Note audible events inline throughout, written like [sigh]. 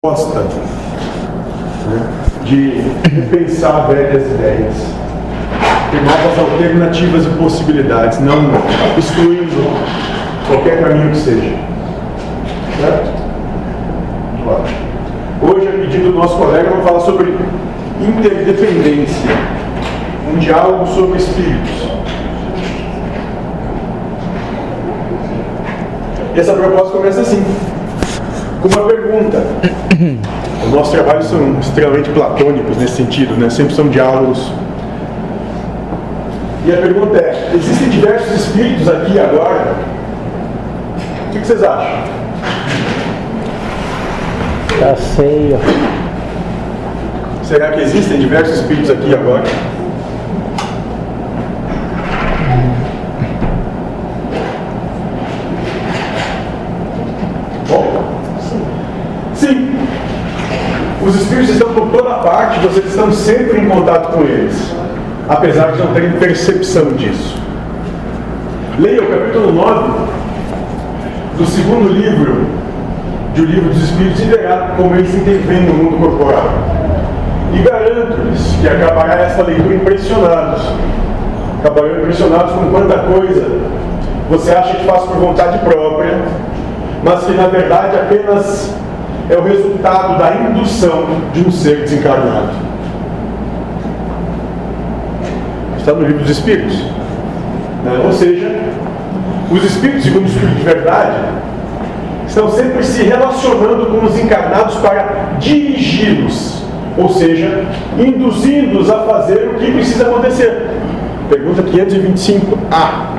proposta né, de repensar velhas ideias, ter novas alternativas e possibilidades, não excluindo qualquer caminho que seja. Certo? Hoje, a pedido do nosso colega, vamos falar sobre interdependência, um diálogo sobre espíritos. E essa proposta começa assim com uma pergunta. [coughs] Os nossos trabalhos são extremamente platônicos nesse sentido, né? sempre são diálogos. E a pergunta é: existem diversos espíritos aqui e agora? O que vocês acham? Tá sei. Será que existem diversos espíritos aqui e agora? Os espíritos estão toda parte, vocês estão sempre em contato com eles, apesar de não terem percepção disso. Leia o capítulo 9 do segundo livro de O Livro dos Espíritos e verá como eles intervêm no mundo corporal. E garanto-lhes que acabará essa leitura impressionados. Acabarão impressionados com quanta coisa você acha que faz por vontade própria, mas que na verdade apenas é o resultado da indução de um ser desencarnado. Está no livro dos Espíritos. Né? Ou seja, os Espíritos, segundo o Espírito de verdade, estão sempre se relacionando com os encarnados para dirigi-los, ou seja, induzindo-os a fazer o que precisa acontecer. Pergunta 525A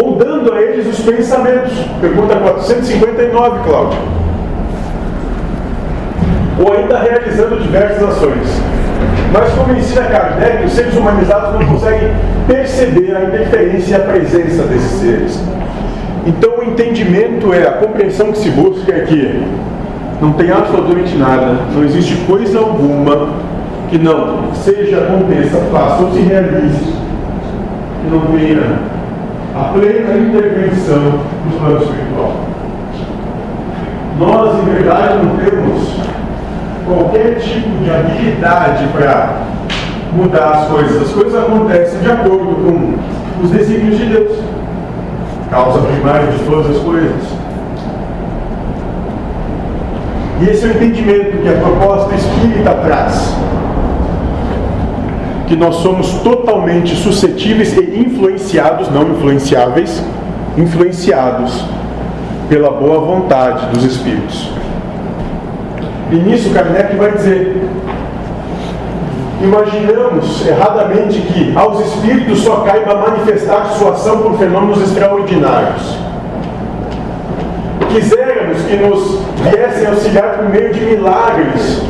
ou dando a eles os pensamentos. Pergunta 459, Cláudio ou ainda realizando diversas ações. Mas, como ensina Kardec, os seres humanizados não conseguem perceber a interferência e a presença desses seres. Então, o entendimento é a compreensão que se busca é que não tem absolutamente nada, não existe coisa alguma que não seja, aconteça, faça ou se realize, que não tenha a plena intervenção do plano espiritual. Nós, em verdade, não temos qualquer tipo de habilidade para mudar as coisas. As coisas acontecem de acordo com os desígnios de Deus. Causa primária de todas as coisas. E esse é o entendimento que a proposta espírita traz. Que nós somos totalmente suscetíveis e influenciados, não influenciáveis, influenciados pela boa vontade dos espíritos. E nisso Kardec vai dizer: Imaginamos erradamente que aos espíritos só caiba manifestar sua ação por fenômenos extraordinários. Quiséramos que nos viessem auxiliar por meio de milagres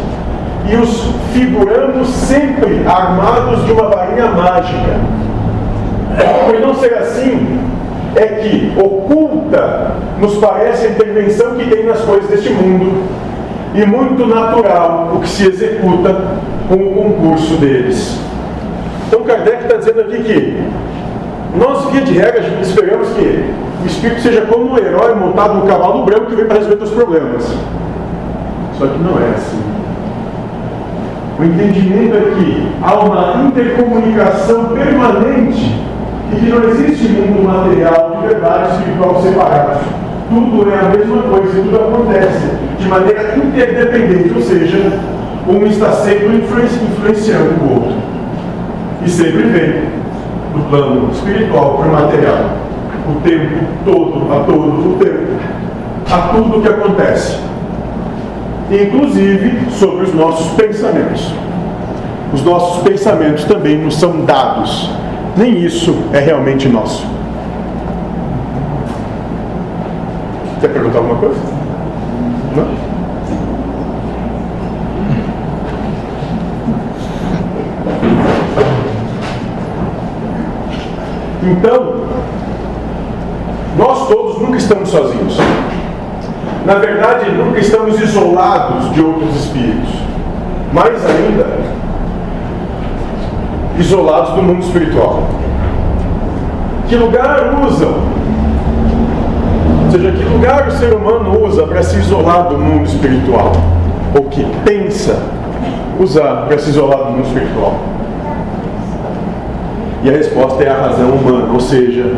e os figuramos sempre armados de uma varinha mágica. Por não ser assim, é que oculta nos parece a intervenção que tem nas coisas deste mundo e muito natural o que se executa com o concurso deles. Então Kardec está dizendo aqui que nós, via de regra, esperamos que o espírito seja como um herói montado no cavalo branco que vem para resolver os problemas. Só que não é assim. O entendimento é que há uma intercomunicação permanente e que não existe mundo material de verdade espiritual separado tudo é a mesma coisa, tudo acontece de maneira interdependente, ou seja, um está sempre influenciando o outro. E sempre vem do plano espiritual para o material. O tempo todo, a todo o tempo. A tudo o que acontece. Inclusive sobre os nossos pensamentos. Os nossos pensamentos também nos são dados. Nem isso é realmente nosso. Quer perguntar alguma coisa? Então, nós todos nunca estamos sozinhos. Na verdade, nunca estamos isolados de outros espíritos. Mais ainda, isolados do mundo espiritual. Que lugar usam Ou seja, que lugar o ser humano usa para se isolar do mundo espiritual? Ou que pensa usar para se isolar do mundo espiritual? E a resposta é a razão humana, ou seja,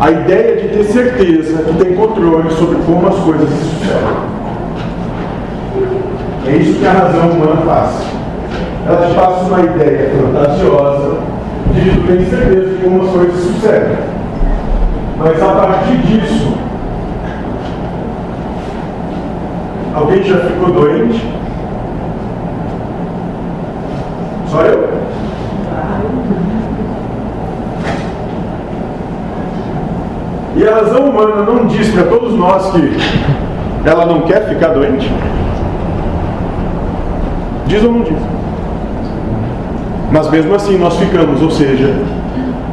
a ideia de ter certeza que tem controle sobre como as coisas se sucedem. É isso que a razão humana faz. Ela te passa uma ideia fantasiosa de que tu tem certeza de como as coisas se sucedem. Mas a partir disso, alguém já ficou doente? Só eu? E a razão humana não diz para todos nós que ela não quer ficar doente? Diz ou não diz? Mas mesmo assim nós ficamos, ou seja,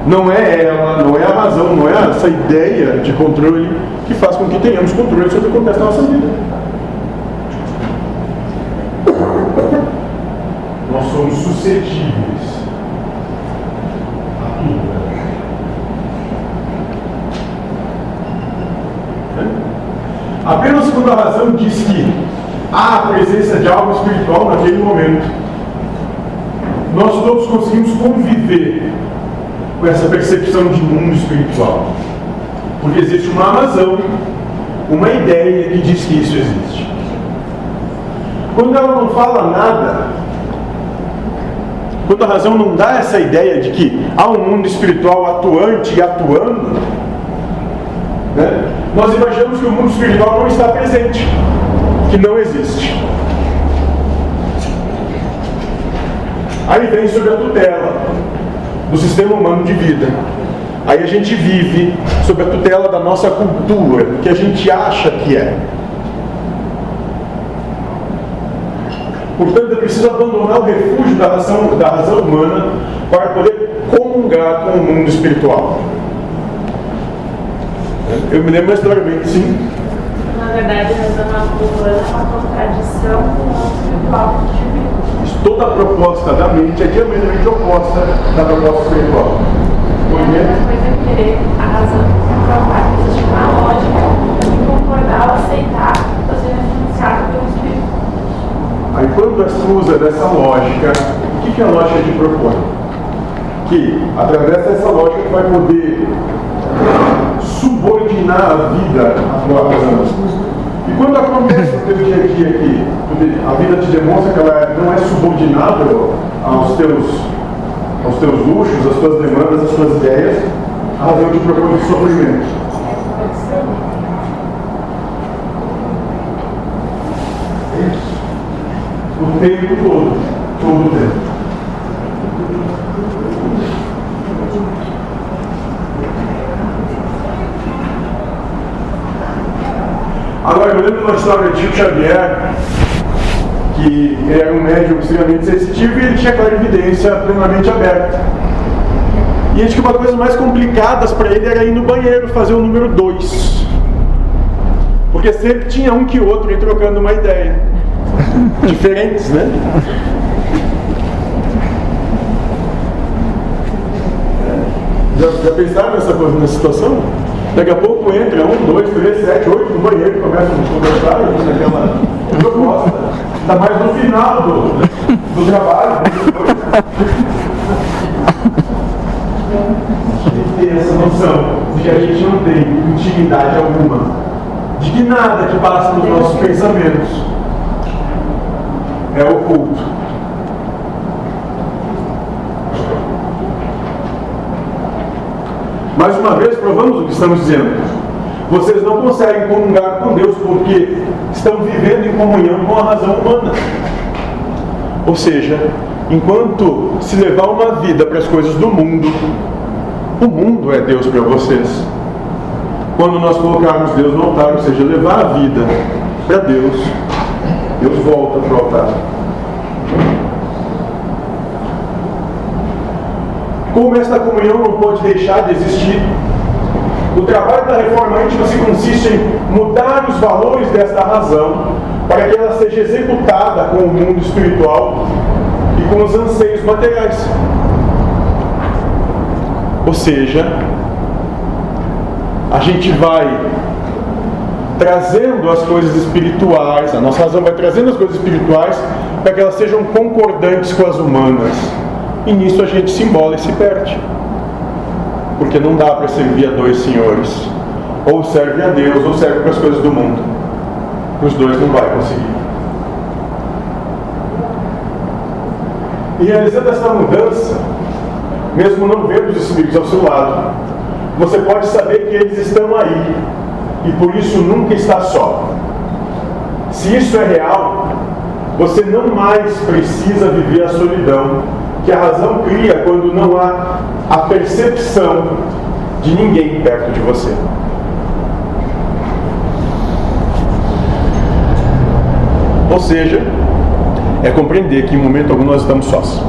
não é ela, não é a razão, não é essa ideia de controle que faz com que tenhamos controle sobre o que acontece na nossa vida. Nós somos suscetíveis Apenas quando a razão diz que há a presença de algo espiritual naquele momento, nós todos conseguimos conviver com essa percepção de mundo espiritual. Porque existe uma razão, uma ideia que diz que isso existe. Quando ela não fala nada, quando a razão não dá essa ideia de que há um mundo espiritual atuante e atuando, nós imaginamos que o mundo espiritual não está presente, que não existe. Aí vem sobre a tutela do sistema humano de vida. Aí a gente vive sob a tutela da nossa cultura, que a gente acha que é. Portanto, é preciso abandonar o refúgio da razão, da razão humana para poder comungar com o mundo espiritual. Eu me lembro uma história bem sim. Na verdade, a razão humana é uma contradição com o a gente vive toda a proposta da mente é diametralmente oposta da proposta espiritual. Uma coisa é querer a razão comprovar que existe uma lógica e concordar ou aceitar você influenciado pelo espírito. Aí quando você usa dessa lógica, o que, que a lógica te propõe? Que através dessa lógica vai poder subordinar a vida à tua razão. E quando acontece no teu dia aqui, a vida te demonstra que ela não é subordinável aos teus, aos teus luxos, às tuas demandas, às tuas ideias, a razão te propõe de sofrimento. Isso. O tempo todo, todo o tempo. Agora, eu lembro de uma história de Chico Xavier, que ele era um médium extremamente sensitivo e ele tinha a evidência plenamente aberta. E acho que uma coisa mais complicada para ele era ir no banheiro fazer o número 2. Porque sempre tinha um que outro trocando uma ideia. [laughs] Diferentes, né? Já, já pensaram nessa, nessa situação? Daqui a pouco entra um, dois, três, sete, oito no banheiro começam a conversar e naquela proposta. Está mais no final do, do trabalho. A gente tem essa noção de que a gente não tem intimidade alguma. De que nada que passa nos nossos pensamentos é oculto. Mais uma vez, provamos o que estamos dizendo. Vocês não conseguem comungar com Deus porque estão vivendo em comunhão com a razão humana. Ou seja, enquanto se levar uma vida para as coisas do mundo, o mundo é Deus para vocês. Quando nós colocarmos Deus no altar, ou seja, levar a vida para Deus, Deus volta para o altar. Como esta comunhão não pode deixar de existir. O trabalho da reforma íntima se consiste em mudar os valores desta razão para que ela seja executada com o mundo espiritual e com os anseios materiais. Ou seja, a gente vai trazendo as coisas espirituais, a nossa razão vai trazendo as coisas espirituais para que elas sejam concordantes com as humanas. E nisso a gente se embola e se perde. Porque não dá para servir a dois senhores. Ou serve a Deus, ou serve para as coisas do mundo. Os dois não vai conseguir. E realizando essa mudança, mesmo não vendo os espíritos ao seu lado, você pode saber que eles estão aí e por isso nunca está só. Se isso é real, você não mais precisa viver a solidão que a razão cria quando não há a percepção de ninguém perto de você. Ou seja, é compreender que em momento algum nós estamos sós.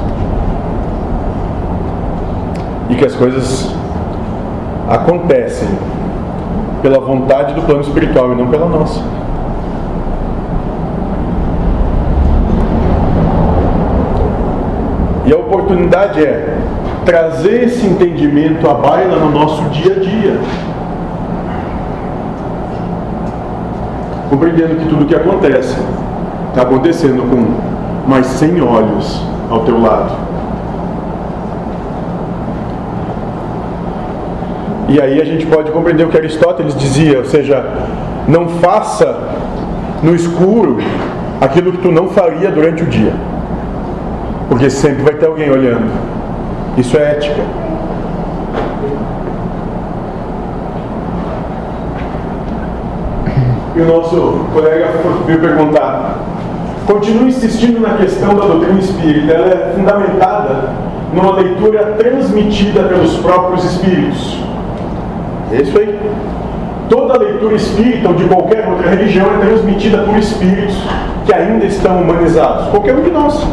E que as coisas acontecem pela vontade do plano espiritual e não pela nossa. E a oportunidade é trazer esse entendimento à baila no nosso dia a dia. Compreendendo que tudo o que acontece está acontecendo com mais 100 olhos ao teu lado. E aí a gente pode compreender o que Aristóteles dizia, ou seja, não faça no escuro aquilo que tu não faria durante o dia. Porque sempre vai ter alguém olhando. Isso é ética. E o nosso colega veio perguntar: continue insistindo na questão da doutrina espírita. Ela é fundamentada numa leitura transmitida pelos próprios espíritos. É isso aí. Toda leitura espírita ou de qualquer outra religião é transmitida por espíritos que ainda estão humanizados. Qualquer um de nós.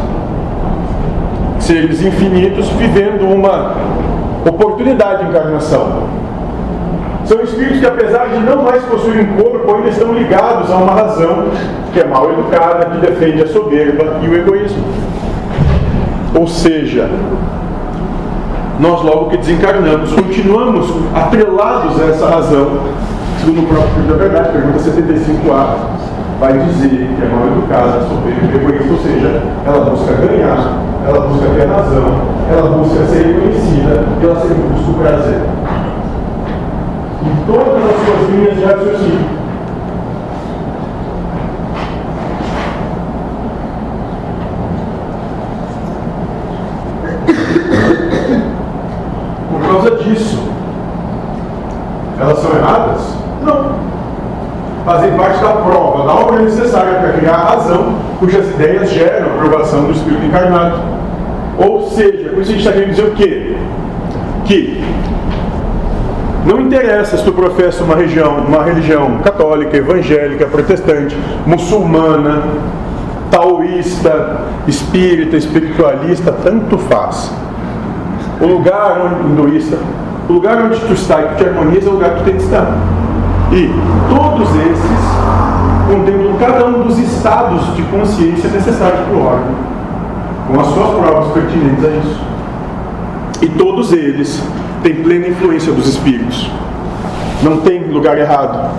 Seres infinitos vivendo uma oportunidade de encarnação. São espíritos que, apesar de não mais possuírem corpo, ainda estão ligados a uma razão que é mal educada, que defende a soberba e o egoísmo. Ou seja, nós logo que desencarnamos, continuamos atrelados a essa razão, segundo o próprio Espírito da Verdade, pergunta 75a, vai dizer que é mal educada, soberba, egoísta, ou seja, ela busca ganhar, ela busca ter razão, ela busca ser reconhecida e ela sempre busca o prazer. Em todas as suas linhas de raciocínio. disso. Elas são erradas? Não. Fazem parte da prova, da obra necessária para criar a razão, cujas ideias geram a aprovação do Espírito encarnado. Ou seja, com isso a gente está querendo dizer o quê? Que não interessa se tu professa uma religião, uma religião católica, evangélica, protestante, muçulmana, taoísta, espírita, espiritualista, tanto faz o lugar onde, hinduísta, o lugar onde tu está e que te harmoniza é o lugar que tu tem que estar. E todos esses contemplam cada um dos estados de consciência necessários para o órgão, com as suas provas pertinentes a isso. E todos eles têm plena influência dos espíritos. Não tem lugar errado.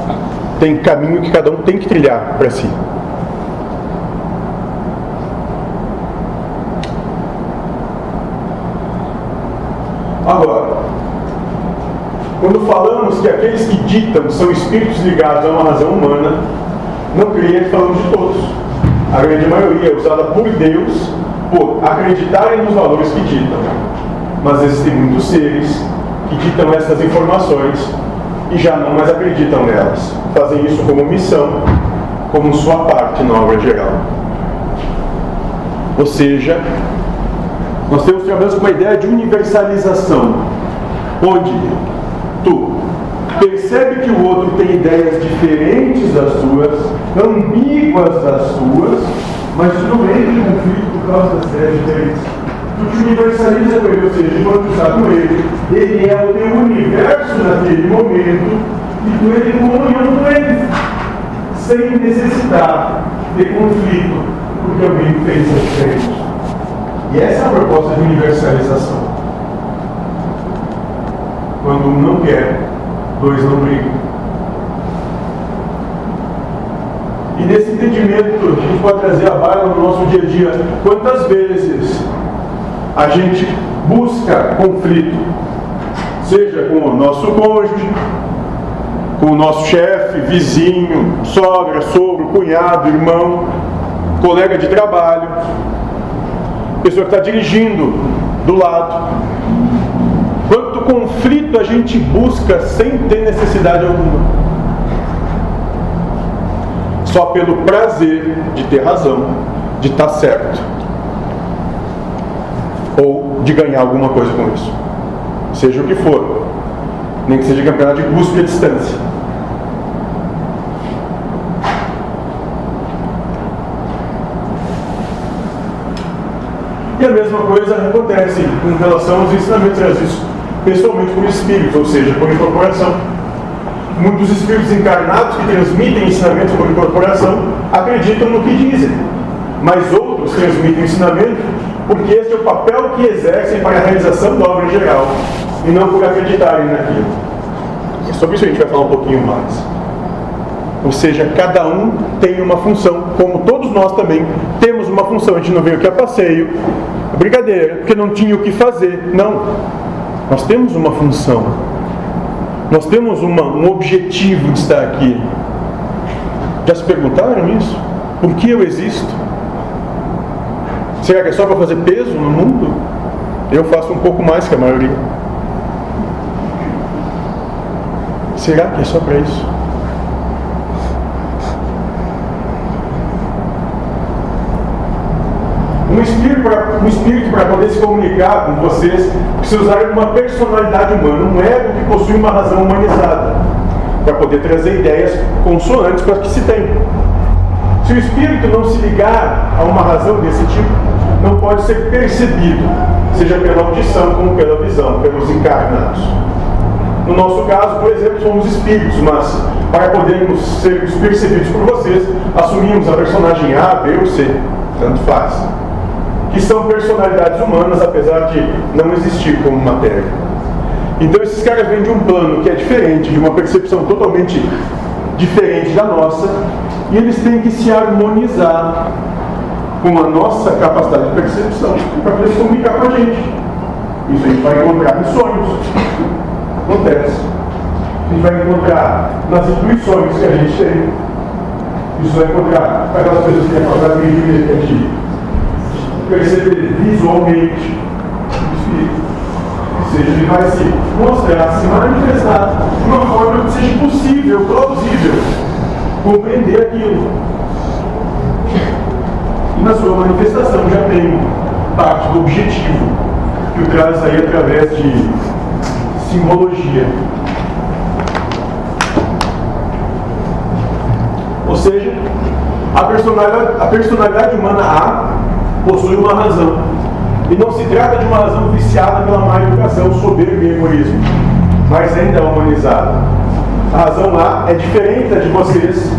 Tem caminho que cada um tem que trilhar para si. Agora, quando falamos que aqueles que ditam são espíritos ligados a uma razão humana, não creia que falamos de todos. A grande maioria é usada por Deus por acreditarem nos valores que ditam. Mas existem muitos seres que ditam essas informações e já não mais acreditam nelas. Fazem isso como missão, como sua parte na obra geral. Ou seja, nós temos trabalhando com uma ideia de universalização, onde tu percebe que o outro tem ideias diferentes das tuas, ambíguas das tuas, mas não entra em conflito por causa das ideias diferentes. Tu te universaliza com ele, ou seja, está com ele, ele é o teu universo naquele momento e tu entra em comunhão com ele, sem necessitar de conflito, porque alguém fez diferente. E essa é a proposta de universalização. Quando um não quer, dois não brigam. Entendimento, gente pode trazer a barra no nosso dia a dia. Quantas vezes a gente busca conflito, seja com o nosso cônjuge, com o nosso chefe, vizinho, sogra, sogro, cunhado, irmão, colega de trabalho, pessoa que está dirigindo do lado. Quanto conflito a gente busca sem ter necessidade alguma só pelo prazer de ter razão, de estar certo, ou de ganhar alguma coisa com isso, seja o que for, nem que seja campeonato de busca a distância. E a mesma coisa acontece com relação aos ensinamentos Jesus, pessoalmente por espírito, ou seja, por incorporação muitos espíritos encarnados que transmitem ensinamentos por incorporação acreditam no que dizem, mas outros transmitem ensinamento porque este é o papel que exercem para a realização da obra geral e não por acreditarem naquilo. E sobre isso a gente vai falar um pouquinho mais. Ou seja, cada um tem uma função, como todos nós também temos uma função. A gente não veio aqui a passeio, brincadeira, porque não tinha o que fazer. Não. Nós temos uma função. Nós temos uma, um objetivo de estar aqui. Já se perguntaram isso? Por que eu existo? Será que é só para fazer peso no mundo? Eu faço um pouco mais que a maioria. Será que é só para isso? Um espírito para um espírito para poder se comunicar com vocês precisa usar uma personalidade humana, um ego possui uma razão humanizada, para poder trazer ideias consonantes para que se tem. Se o espírito não se ligar a uma razão desse tipo, não pode ser percebido, seja pela audição como pela visão, pelos encarnados. No nosso caso, por exemplo, somos espíritos, mas para podermos ser percebidos por vocês, assumimos a personagem A, B ou C, tanto faz que são personalidades humanas, apesar de não existir como matéria. Então esses caras vêm de um plano que é diferente, de uma percepção totalmente diferente da nossa, e eles têm que se harmonizar com a nossa capacidade de percepção para poder se comunicar com a gente. Isso a gente vai encontrar em sonhos. Acontece. A gente vai encontrar nas intuições que a gente tem. Isso vai encontrar aquelas pessoas que têm a capacidade de perceber visualmente o Espírito. Ou seja, ele vai se mostrar, se manifestar de uma forma que seja possível, plausível, compreender aquilo. E na sua manifestação já tem parte do objetivo, que o traz aí através de simbologia. Ou seja, a personalidade, a personalidade humana A possui uma razão. E não se trata de uma razão viciada pela má educação, soberba e egoísmo, mas ainda humanizada. A razão lá é diferente da de vocês,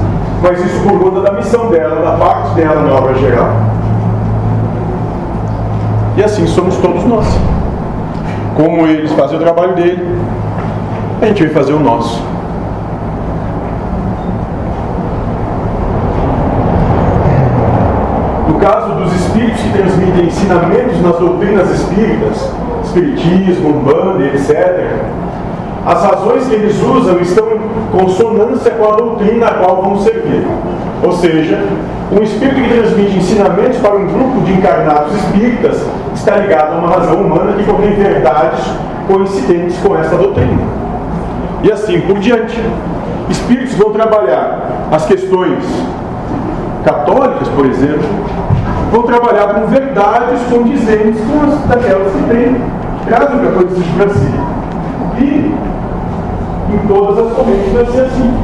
mas isso por conta da missão dela, da parte dela na obra geral. E assim somos todos nós. Como eles fazem o trabalho dele, a gente vai fazer o nosso. Caso dos espíritos que transmitem ensinamentos nas doutrinas espíritas, espiritismo, umbanda, etc., as razões que eles usam estão em consonância com a doutrina a qual vão servir. Ou seja, um espírito que transmite ensinamentos para um grupo de encarnados espíritas está ligado a uma razão humana que contém verdades coincidentes com essa doutrina. E assim por diante. Espíritos vão trabalhar as questões católicas, por exemplo, vão trabalhar com verdades condizentes com as daquelas que têm, trazem para coisas para si. E em todas as correntes vai ser assim.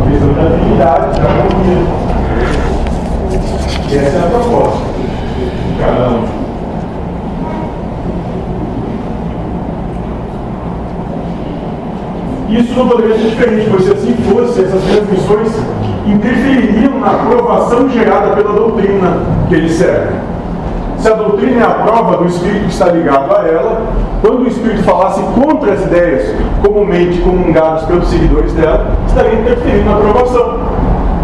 A questão da dignidade, da harmonia. Essa é a proposta de cada um. Isso não poderia ser diferente, pois se assim fosse, essas transmissões interfeririam na aprovação gerada pela doutrina que eles servem. se a doutrina é a prova do espírito que está ligado a ela, quando o espírito falasse contra as ideias comumente comungadas pelos seguidores dela, estaria interferindo na aprovação.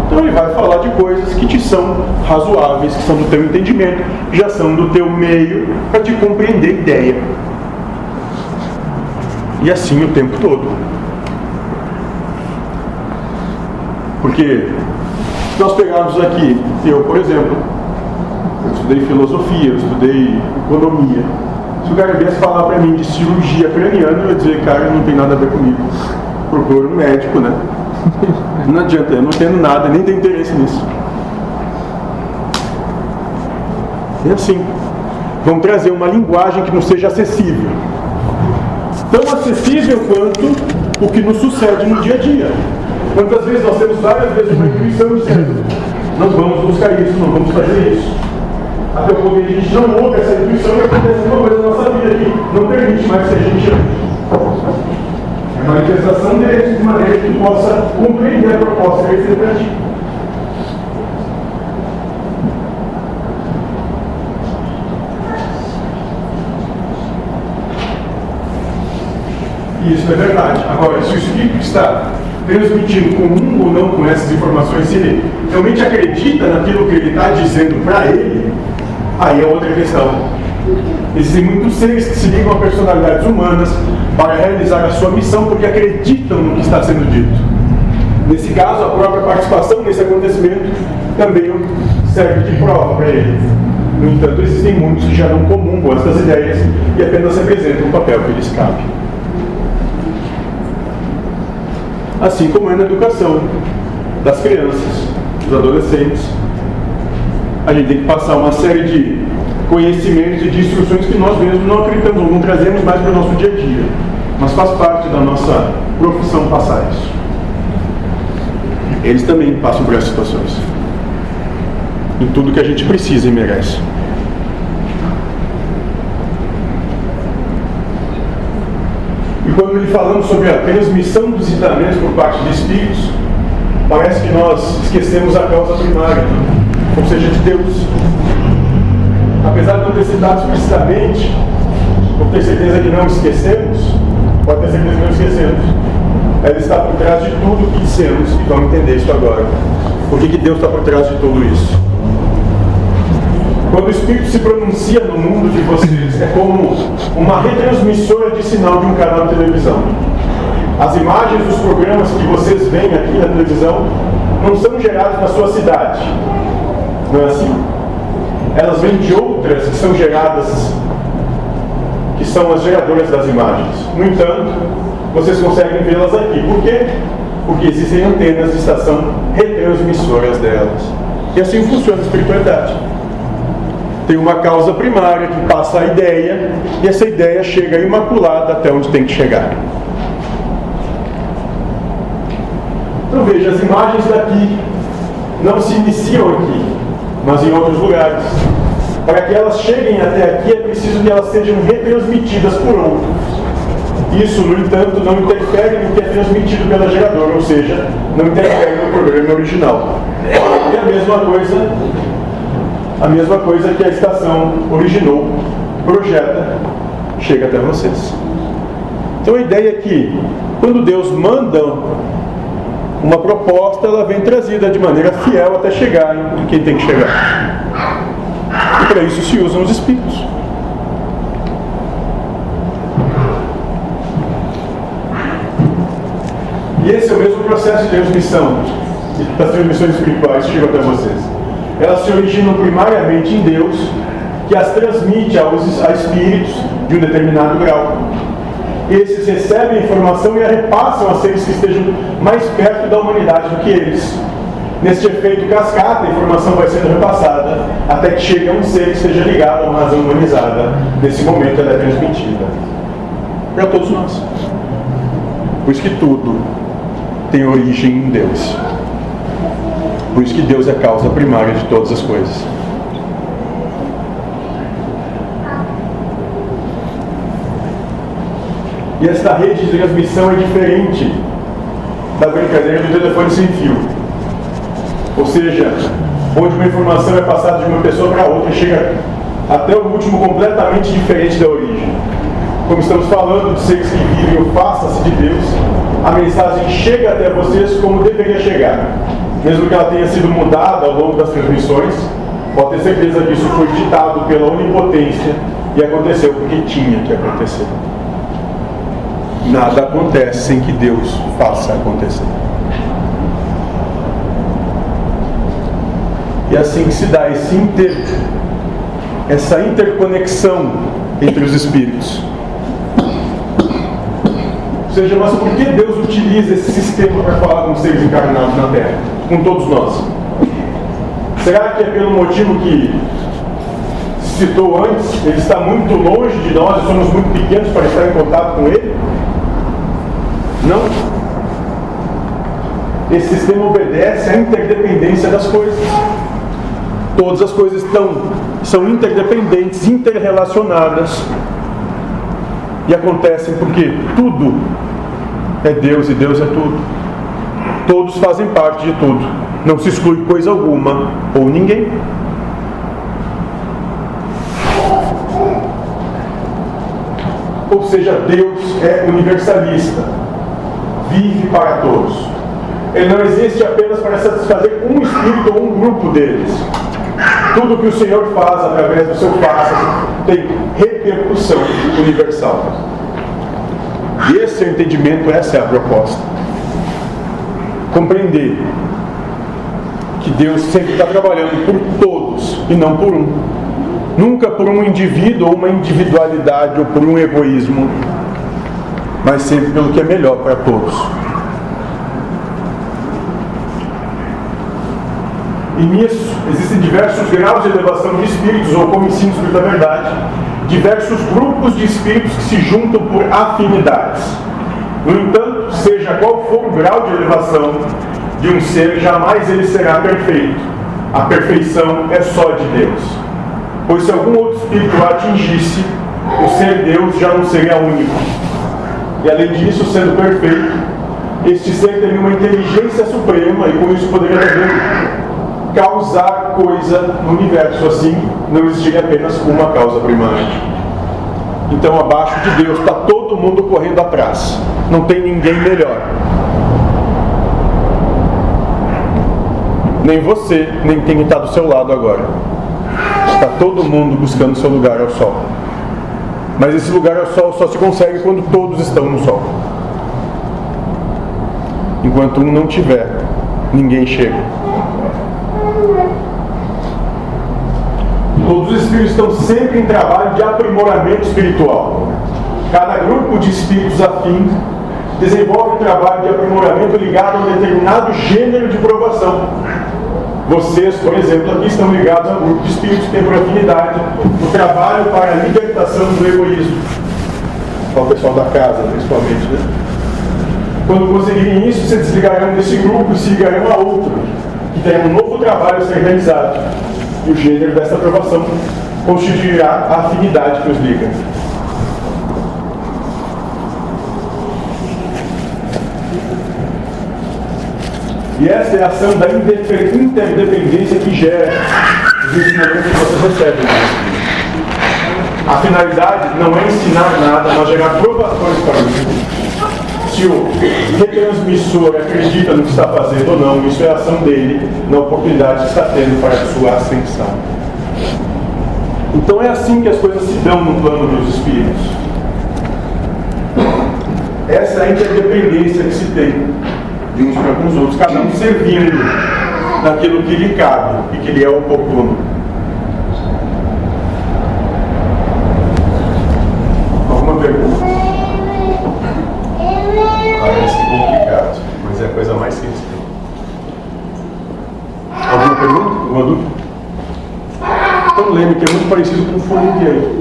Então ele vai falar de coisas que te são razoáveis, que são do teu entendimento, já são do teu meio para te compreender ideia. E assim o tempo todo. Porque se nós pegarmos aqui, eu, por exemplo, eu estudei filosofia, eu estudei economia. Se o cara viesse falar para mim de cirurgia craniana, eu ia dizer, cara, não tem nada a ver comigo. Procura um médico, né? [laughs] Não adianta, eu não entendo nada, nem tenho interesse nisso. É assim. Vamos trazer uma linguagem que não seja acessível. Tão acessível quanto o que nos sucede no dia a dia. Quantas vezes nós temos várias vezes uma intuição dizendo, não vamos buscar isso, não vamos fazer isso. Até o ponto que a gente não ouve essa intuição e acontece uma coisa na nossa vida que não permite mais que a gente ande manifestação deles de maneira que possa compreender a proposta E isso é verdade. Agora, se o Espírito está transmitindo comum ou não com essas informações, se ele realmente acredita naquilo que ele está dizendo para ele, aí é outra questão. Existem muitos seres que se ligam a personalidades humanas para realizar a sua missão porque acreditam no que está sendo dito. Nesse caso, a própria participação nesse acontecimento também serve de prova para ele. No entanto, existem muitos que já não comungam essas ideias e apenas representam o papel que lhes cabe. Assim como é na educação das crianças, dos adolescentes. A gente tem que passar uma série de conhecimentos e de instruções que nós mesmos não acreditamos, não trazemos mais para o nosso dia a dia. Mas faz parte da nossa profissão passar isso. Eles também passam por essas situações. Em tudo que a gente precisa e merece. E quando ele falamos sobre a transmissão dos ensinamentos por parte de espíritos, parece que nós esquecemos a causa primária, ou seja, de Deus apesar de não ter citado explicitamente, vou ter certeza que não esquecemos, pode ter certeza que não esquecemos. Ela está por trás de tudo o que dissemos e vamos entender isso agora. Por que, que Deus está por trás de tudo isso? Quando o Espírito se pronuncia no mundo de vocês, é como uma retransmissora de sinal de um canal de televisão. As imagens dos programas que vocês veem aqui na televisão não são geradas na sua cidade. Não é assim? elas vêm de outras que são geradas, que são as geradoras das imagens. No entanto, vocês conseguem vê-las aqui. Por quê? Porque existem antenas de estação retransmissoras delas. E assim funciona a espiritualidade. Tem uma causa primária que passa a ideia, e essa ideia chega imaculada até onde tem que chegar. Então veja, as imagens daqui não se iniciam aqui mas em outros lugares. Para que elas cheguem até aqui é preciso que elas sejam retransmitidas por outros. Isso, no entanto, não interfere no que é transmitido pela geradora, ou seja, não interfere no programa original. E a mesma coisa, a mesma coisa que a estação originou, projeta, chega até vocês. Então a ideia é que quando Deus manda uma proposta ela vem trazida de maneira fiel até chegar em quem tem que chegar. E para isso se usam os espíritos. E esse é o mesmo processo de transmissão das transmissões espirituais que chegam até vocês. Elas se originam primariamente em Deus, que as transmite aos, a espíritos de um determinado grau esses recebem a informação e a repassam a seres que estejam mais perto da humanidade do que eles. Neste efeito cascata, a informação vai sendo repassada até que chegue a um ser que esteja ligado a uma razão humanizada. Nesse momento, ela é transmitida para todos nós. Por isso que tudo tem origem em Deus. Por isso que Deus é a causa primária de todas as coisas. E esta rede de transmissão é diferente da brincadeira do telefone sem fio. Ou seja, onde uma informação é passada de uma pessoa para outra chega até o último completamente diferente da origem. Como estamos falando de seres que vivem o faça-se de Deus, a mensagem chega até vocês como deveria chegar. Mesmo que ela tenha sido mudada ao longo das transmissões, pode ter certeza que isso foi ditado pela onipotência e aconteceu porque tinha que acontecer. Nada acontece sem que Deus faça acontecer. E é assim que se dá esse inter, essa interconexão entre os espíritos. Ou seja, mas por que Deus utiliza esse sistema para falar com os seres encarnados na Terra? Com todos nós? Será que é pelo motivo que citou antes? Ele está muito longe de nós somos muito pequenos para estar em contato com Ele? Não. Esse sistema obedece à interdependência das coisas. Todas as coisas estão, são interdependentes, interrelacionadas. E acontecem porque tudo é Deus e Deus é tudo. Todos fazem parte de tudo. Não se exclui coisa alguma ou ninguém. Ou seja, Deus é universalista, vive para todos. Ele não existe apenas para satisfazer um espírito ou um grupo deles. Tudo que o Senhor faz através do seu faça tem repercussão universal. E esse é o entendimento, essa é a proposta. Compreender que Deus sempre está trabalhando por todos e não por um. Nunca por um indivíduo ou uma individualidade ou por um egoísmo, mas sempre pelo que é melhor para todos. E nisso existem diversos graus de elevação de espíritos, ou como ensina o Espírito da Verdade, diversos grupos de espíritos que se juntam por afinidades. No entanto, seja qual for o grau de elevação de um ser, jamais ele será perfeito. A perfeição é só de Deus. Pois se algum outro espírito atingisse, o ser Deus já não seria único. E além disso, sendo perfeito, este ser teria uma inteligência suprema e com isso poderia também causar coisa no universo. Assim, não existiria apenas uma causa primária. Então, abaixo de Deus está todo mundo correndo atrás. Não tem ninguém melhor. Nem você, nem quem está do seu lado agora. Está todo mundo buscando seu lugar ao sol. Mas esse lugar ao sol só se consegue quando todos estão no sol. Enquanto um não tiver, ninguém chega. Todos os espíritos estão sempre em trabalho de aprimoramento espiritual. Cada grupo de espíritos afins desenvolve um trabalho de aprimoramento ligado a um determinado gênero de provação. Vocês, por exemplo, aqui estão ligados a um grupo de espíritos que tem por afinidade o trabalho para a libertação do egoísmo. Para o pessoal da casa, principalmente. Né? Quando conseguirem isso, se desligarão desse grupo e se ligarão a outro, que tem um novo trabalho a ser realizado. E o gênero dessa aprovação constituirá a afinidade que os liga. E essa é a ação da interdependência que gera os ensinamentos que vocês recebem. A finalidade não é ensinar nada, mas gerar provações para o. Se o retransmissor acredita no que está fazendo ou não, isso é a ação dele na oportunidade que está tendo para a sua ascensão. Então é assim que as coisas se dão no plano dos espíritos. Essa é interdependência que se tem de uns para com os outros, cada um servindo naquilo que lhe cabe e que lhe é oportuno. que é muito parecido com o formigueiro.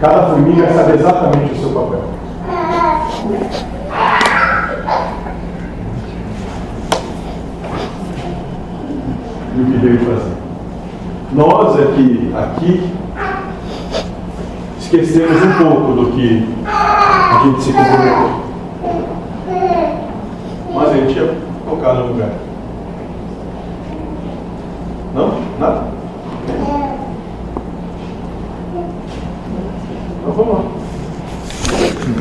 Cada formiga sabe exatamente o seu papel. E o que veio fazer? Nós é aqui, aqui, esquecemos um pouco do que a gente se comprometeu. Mas a gente ia tocar no lugar. Não? Nada? Oklahoma.